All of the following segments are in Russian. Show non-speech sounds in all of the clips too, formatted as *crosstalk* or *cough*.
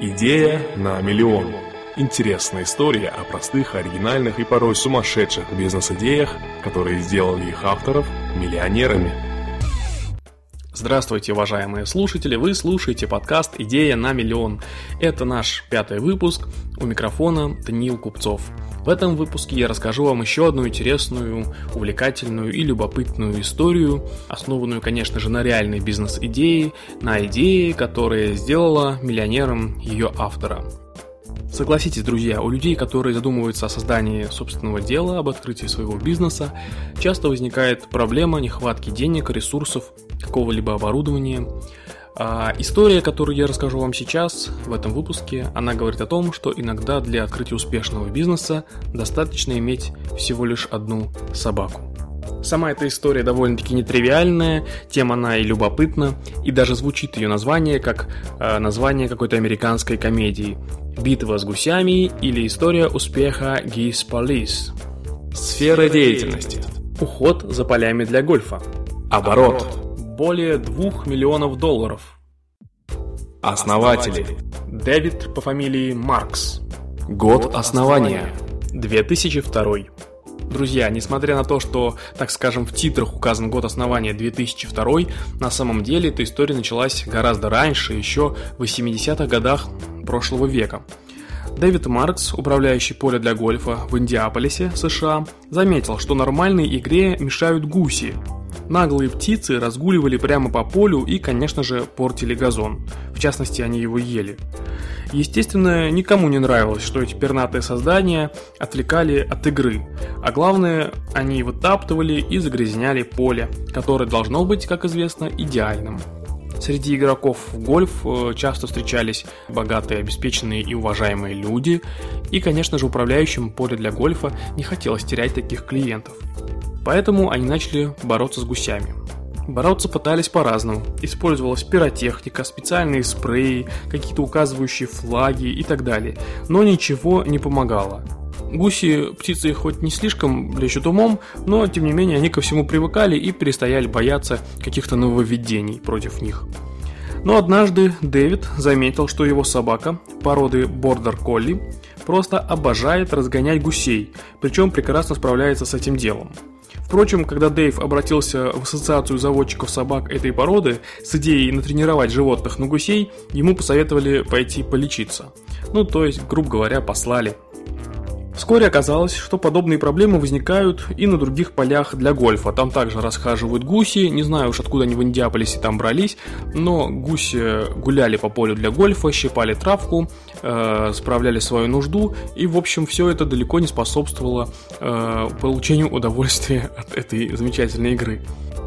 Идея на миллион. Интересная история о простых, оригинальных и порой сумасшедших бизнес-идеях, которые сделали их авторов миллионерами. Здравствуйте, уважаемые слушатели! Вы слушаете подкаст «Идея на миллион». Это наш пятый выпуск. У микрофона Даниил Купцов. В этом выпуске я расскажу вам еще одну интересную, увлекательную и любопытную историю, основанную, конечно же, на реальной бизнес-идее, на идее, которая сделала миллионером ее автора. Согласитесь, друзья, у людей, которые задумываются о создании собственного дела, об открытии своего бизнеса, часто возникает проблема нехватки денег, ресурсов, какого-либо оборудования. А история, которую я расскажу вам сейчас, в этом выпуске, она говорит о том, что иногда для открытия успешного бизнеса достаточно иметь всего лишь одну собаку. Сама эта история довольно-таки нетривиальная, тем она и любопытна, и даже звучит ее название как э, название какой-то американской комедии «Битва с гусями» или «История успеха Geese Police». Сфера деятельности. Уход за полями для гольфа. Оборот. Более 2 миллионов долларов. Основатели. Дэвид по фамилии Маркс. Год основания. 2002. Друзья, несмотря на то, что, так скажем, в титрах указан год основания 2002, на самом деле эта история началась гораздо раньше, еще в 80-х годах прошлого века. Дэвид Маркс, управляющий поле для гольфа в Индиаполисе, США, заметил, что нормальной игре мешают гуси, Наглые птицы разгуливали прямо по полю и, конечно же, портили газон. В частности, они его ели. Естественно, никому не нравилось, что эти пернатые создания отвлекали от игры, а главное, они вытаптывали и загрязняли поле, которое должно быть, как известно, идеальным. Среди игроков в гольф э, часто встречались богатые, обеспеченные и уважаемые люди, и, конечно же, управляющим поле для гольфа не хотелось терять таких клиентов. Поэтому они начали бороться с гусями. Бороться пытались по-разному. Использовалась пиротехника, специальные спреи, какие-то указывающие флаги и так далее. Но ничего не помогало. Гуси, птицы хоть не слишком блещут умом, но тем не менее они ко всему привыкали и перестояли бояться каких-то нововведений против них. Но однажды Дэвид заметил, что его собака породы Бордер Колли просто обожает разгонять гусей, причем прекрасно справляется с этим делом. Впрочем, когда Дэйв обратился в ассоциацию заводчиков собак этой породы с идеей натренировать животных на гусей, ему посоветовали пойти полечиться. Ну, то есть, грубо говоря, послали. Вскоре оказалось, что подобные проблемы возникают и на других полях для гольфа. Там также расхаживают гуси, не знаю уж откуда они в Индиаполисе там брались, но гуси гуляли по полю для гольфа, щипали травку, э, справляли свою нужду, и, в общем, все это далеко не способствовало э, получению удовольствия *laughs* от этой замечательной игры.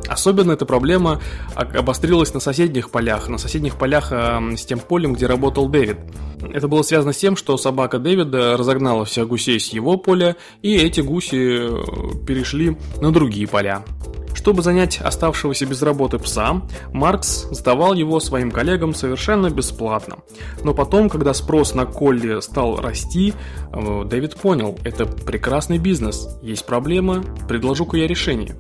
Особенно эта проблема обострилась на соседних полях, на соседних полях э, с тем полем, где работал Дэвид. Это было связано с тем, что собака Дэвида разогнала всех гусей с его поля, и эти гуси э, перешли на другие поля. Чтобы занять оставшегося без работы пса, Маркс сдавал его своим коллегам совершенно бесплатно. Но потом, когда спрос на Колли стал расти, э, Дэвид понял, это прекрасный бизнес, есть проблема, предложу-ка я решение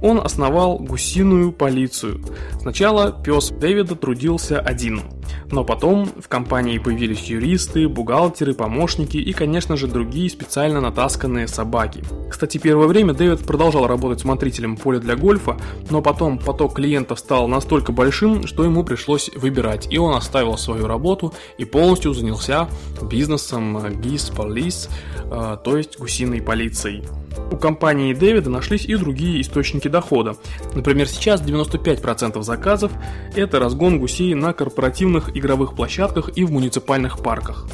он основал гусиную полицию. Сначала пес Дэвида трудился один, но потом в компании появились юристы, бухгалтеры, помощники и, конечно же, другие специально натасканные собаки. Кстати, первое время Дэвид продолжал работать смотрителем поля для гольфа, но потом поток клиентов стал настолько большим, что ему пришлось выбирать, и он оставил свою работу и полностью занялся бизнесом Geese Police, э, то есть гусиной полицией. У компании Дэвида нашлись и другие источники дохода. Например, сейчас 95% заказов – это разгон гусей на корпоративных игровых площадках и в муниципальных парках.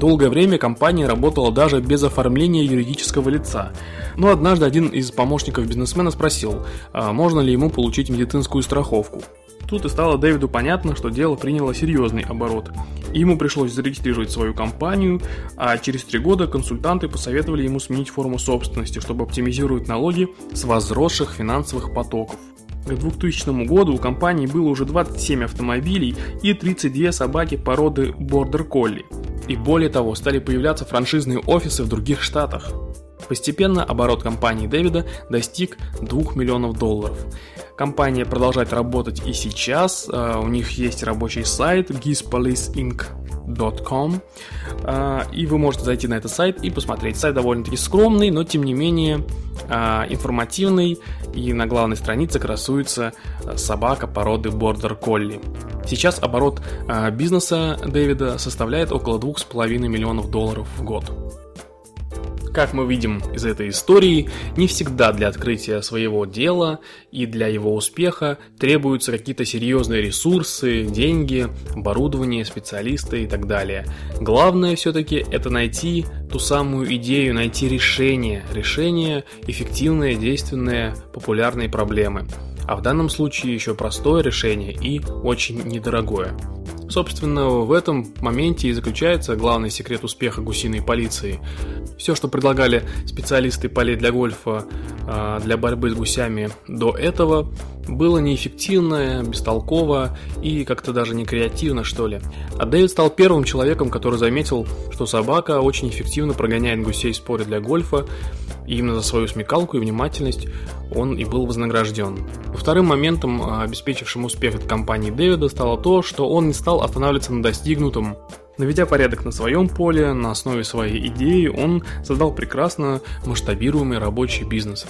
Долгое время компания работала даже без оформления юридического лица. Но однажды один из помощников бизнесмена спросил, а можно ли ему получить медицинскую страховку. Тут и стало Дэвиду понятно, что дело приняло серьезный оборот. Ему пришлось зарегистрировать свою компанию, а через три года консультанты посоветовали ему сменить форму собственности, чтобы оптимизировать налоги с возросших финансовых потоков. К 2000 году у компании было уже 27 автомобилей и 32 собаки породы Border Collie. И более того, стали появляться франшизные офисы в других штатах. Постепенно оборот компании Дэвида достиг 2 миллионов долларов. Компания продолжает работать и сейчас. А, у них есть рабочий сайт gispoliceinc.com а, и вы можете зайти на этот сайт и посмотреть. Сайт довольно-таки скромный, но тем не менее а, информативный и на главной странице красуется собака породы Border Collie. Сейчас оборот бизнеса Дэвида составляет около 2,5 миллионов долларов в год. Как мы видим из этой истории, не всегда для открытия своего дела и для его успеха требуются какие-то серьезные ресурсы, деньги, оборудование, специалисты и так далее. Главное все-таки это найти ту самую идею, найти решение, решение эффективное, действенное, популярные проблемы. А в данном случае еще простое решение и очень недорогое. Собственно, в этом моменте и заключается главный секрет успеха гусиной полиции. Все, что предлагали специалисты полей для гольфа а, для борьбы с гусями до этого, было неэффективно, бестолково и как-то даже не креативно, что ли. А Дэвид стал первым человеком, который заметил, что собака очень эффективно прогоняет гусей в споре для гольфа, и именно за свою смекалку и внимательность он и был вознагражден. Вторым моментом, а, обеспечившим успех этой компании Дэвида, стало то, что он не стал останавливаться на достигнутом. Наведя порядок на своем поле, на основе своей идеи, он создал прекрасно масштабируемый рабочий бизнес.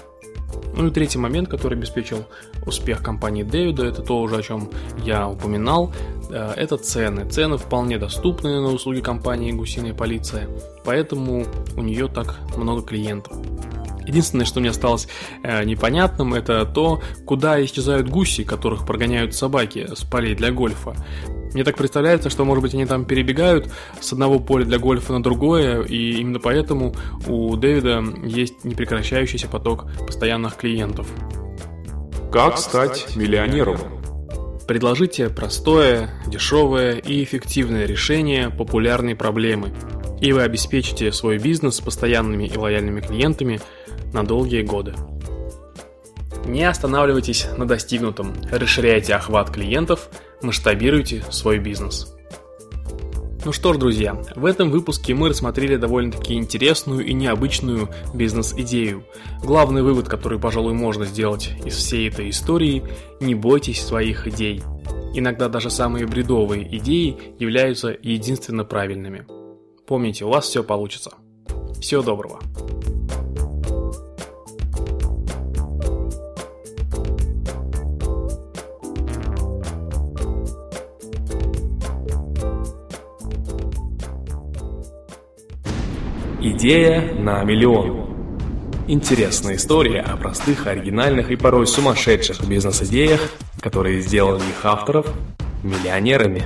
Ну и третий момент, который обеспечил успех компании Дэвида, это то уже, о чем я упоминал, э, это цены. Цены вполне доступны на услуги компании «Гусиная полиция», поэтому у нее так много клиентов. Единственное, что мне осталось э, непонятным, это то, куда исчезают гуси, которых прогоняют собаки с полей для гольфа. Мне так представляется, что, может быть, они там перебегают с одного поля для гольфа на другое, и именно поэтому у Дэвида есть непрекращающийся поток постоянных клиентов. Как стать миллионером? Предложите простое, дешевое и эффективное решение популярной проблемы, и вы обеспечите свой бизнес постоянными и лояльными клиентами – на долгие годы. Не останавливайтесь на достигнутом, расширяйте охват клиентов, масштабируйте свой бизнес. Ну что ж, друзья, в этом выпуске мы рассмотрели довольно-таки интересную и необычную бизнес-идею. Главный вывод, который, пожалуй, можно сделать из всей этой истории – не бойтесь своих идей. Иногда даже самые бредовые идеи являются единственно правильными. Помните, у вас все получится. Всего доброго. Идея на миллион. Интересная история о простых, оригинальных и порой сумасшедших бизнес-идеях, которые сделали их авторов миллионерами.